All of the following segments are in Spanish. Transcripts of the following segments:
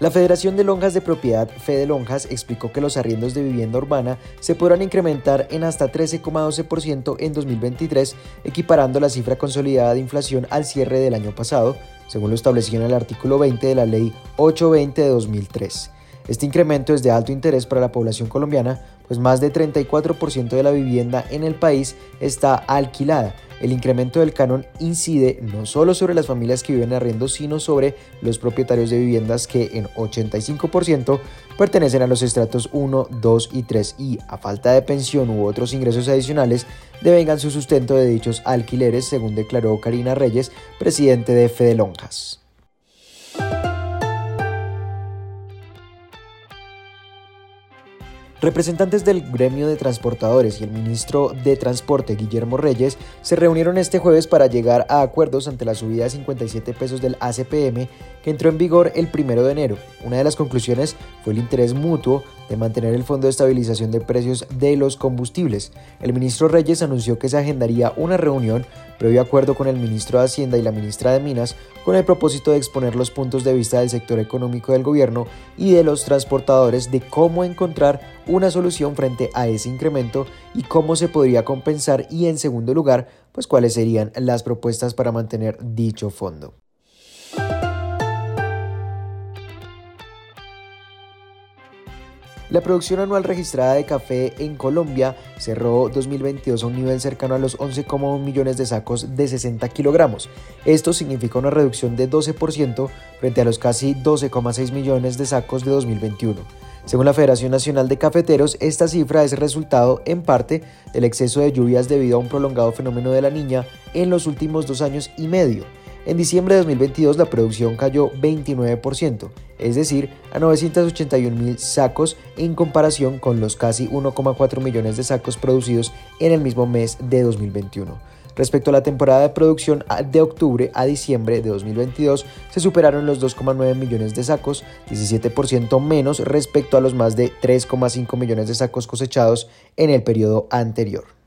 La Federación de Lonjas de Propiedad, Fede Lonjas, explicó que los arriendos de vivienda urbana se podrán incrementar en hasta 13,12% en 2023, equiparando la cifra consolidada de inflación al cierre del año pasado, según lo establecido en el artículo 20 de la Ley 820 de 2003. Este incremento es de alto interés para la población colombiana, pues más de 34% de la vivienda en el país está alquilada. El incremento del canon incide no solo sobre las familias que viven arriendo, sino sobre los propietarios de viviendas que en 85% pertenecen a los estratos 1, 2 y 3 y, a falta de pensión u otros ingresos adicionales, devengan su sustento de dichos alquileres, según declaró Karina Reyes, presidente de Fede Lonjas. Representantes del gremio de transportadores y el ministro de Transporte, Guillermo Reyes, se reunieron este jueves para llegar a acuerdos ante la subida de 57 pesos del ACPM que entró en vigor el 1 de enero. Una de las conclusiones fue el interés mutuo de mantener el Fondo de Estabilización de Precios de los Combustibles. El ministro Reyes anunció que se agendaría una reunión previo acuerdo con el ministro de Hacienda y la ministra de Minas con el propósito de exponer los puntos de vista del sector económico del gobierno y de los transportadores de cómo encontrar una solución frente a ese incremento y cómo se podría compensar y en segundo lugar, pues cuáles serían las propuestas para mantener dicho fondo. La producción anual registrada de café en Colombia cerró 2022 a un nivel cercano a los 11,1 millones de sacos de 60 kilogramos. Esto significa una reducción de 12% frente a los casi 12,6 millones de sacos de 2021. Según la Federación Nacional de Cafeteros, esta cifra es resultado en parte del exceso de lluvias debido a un prolongado fenómeno de la niña en los últimos dos años y medio. En diciembre de 2022 la producción cayó 29%, es decir, a 981 mil sacos en comparación con los casi 1,4 millones de sacos producidos en el mismo mes de 2021. Respecto a la temporada de producción de octubre a diciembre de 2022, se superaron los 2,9 millones de sacos, 17% menos respecto a los más de 3,5 millones de sacos cosechados en el periodo anterior.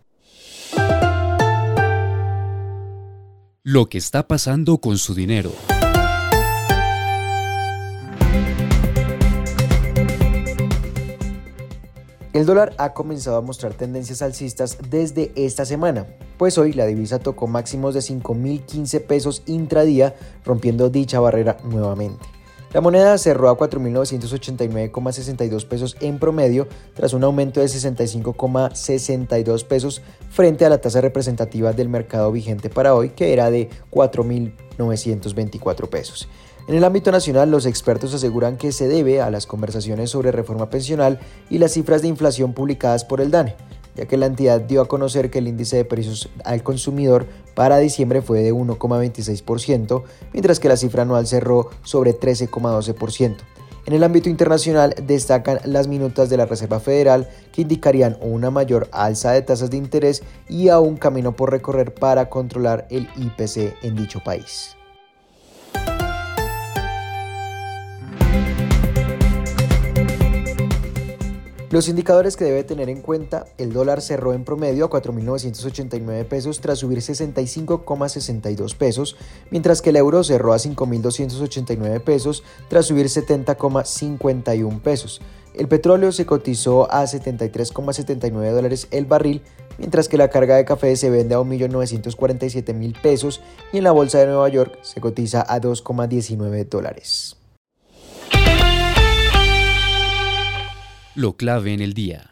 Lo que está pasando con su dinero. El dólar ha comenzado a mostrar tendencias alcistas desde esta semana, pues hoy la divisa tocó máximos de 5.015 pesos intradía, rompiendo dicha barrera nuevamente. La moneda cerró a 4.989,62 pesos en promedio, tras un aumento de 65,62 pesos frente a la tasa representativa del mercado vigente para hoy, que era de 4.924 pesos. En el ámbito nacional, los expertos aseguran que se debe a las conversaciones sobre reforma pensional y las cifras de inflación publicadas por el DANE ya que la entidad dio a conocer que el índice de precios al consumidor para diciembre fue de 1,26%, mientras que la cifra anual cerró sobre 13,12%. En el ámbito internacional destacan las minutas de la Reserva Federal que indicarían una mayor alza de tasas de interés y a un camino por recorrer para controlar el IPC en dicho país. Los indicadores que debe tener en cuenta, el dólar cerró en promedio a 4.989 pesos tras subir 65,62 pesos, mientras que el euro cerró a 5.289 pesos tras subir 70,51 pesos. El petróleo se cotizó a 73,79 dólares el barril, mientras que la carga de café se vende a 1.947.000 pesos y en la bolsa de Nueva York se cotiza a 2,19 dólares. Lo clave en el día.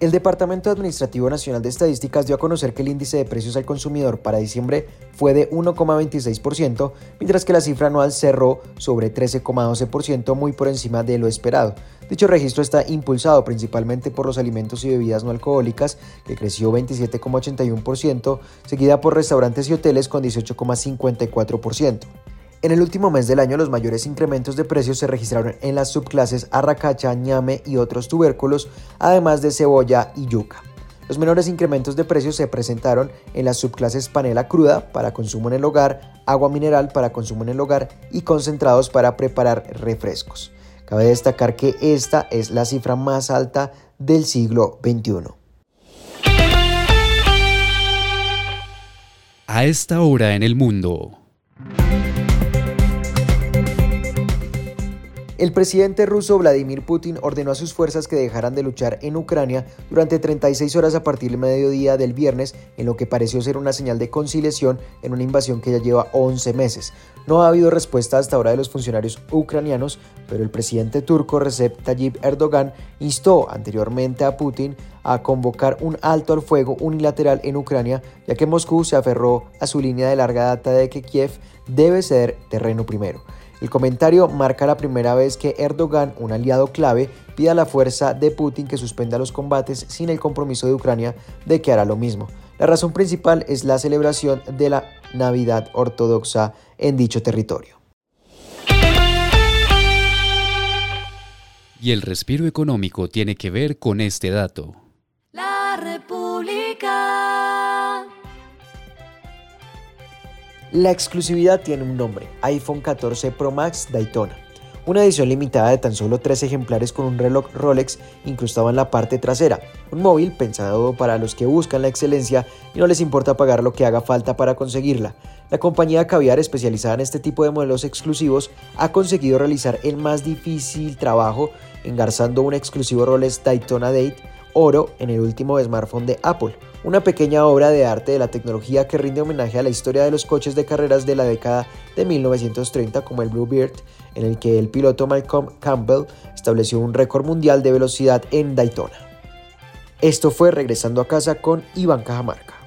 El Departamento Administrativo Nacional de Estadísticas dio a conocer que el índice de precios al consumidor para diciembre fue de 1,26%, mientras que la cifra anual cerró sobre 13,12%, muy por encima de lo esperado. Dicho registro está impulsado principalmente por los alimentos y bebidas no alcohólicas, que creció 27,81%, seguida por restaurantes y hoteles con 18,54%. En el último mes del año, los mayores incrementos de precios se registraron en las subclases arracacha, ñame y otros tubérculos, además de cebolla y yuca. Los menores incrementos de precios se presentaron en las subclases panela cruda para consumo en el hogar, agua mineral para consumo en el hogar y concentrados para preparar refrescos. Cabe destacar que esta es la cifra más alta del siglo XXI. A esta hora en el mundo. El presidente ruso Vladimir Putin ordenó a sus fuerzas que dejaran de luchar en Ucrania durante 36 horas a partir del mediodía del viernes, en lo que pareció ser una señal de conciliación en una invasión que ya lleva 11 meses. No ha habido respuesta hasta ahora de los funcionarios ucranianos, pero el presidente turco Recep Tayyip Erdogan instó anteriormente a Putin a convocar un alto al fuego unilateral en Ucrania, ya que Moscú se aferró a su línea de larga data de que Kiev debe ceder terreno primero. El comentario marca la primera vez que Erdogan, un aliado clave, pide a la fuerza de Putin que suspenda los combates sin el compromiso de Ucrania de que hará lo mismo. La razón principal es la celebración de la Navidad ortodoxa en dicho territorio. Y el respiro económico tiene que ver con este dato. La exclusividad tiene un nombre, iPhone 14 Pro Max Daytona. Una edición limitada de tan solo tres ejemplares con un reloj Rolex incrustado en la parte trasera. Un móvil pensado para los que buscan la excelencia y no les importa pagar lo que haga falta para conseguirla. La compañía Caviar, especializada en este tipo de modelos exclusivos, ha conseguido realizar el más difícil trabajo engarzando un exclusivo Rolex Daytona Date oro en el último smartphone de Apple, una pequeña obra de arte de la tecnología que rinde homenaje a la historia de los coches de carreras de la década de 1930 como el Bluebird, en el que el piloto Malcolm Campbell estableció un récord mundial de velocidad en Daytona. Esto fue Regresando a casa con Iván Cajamarca.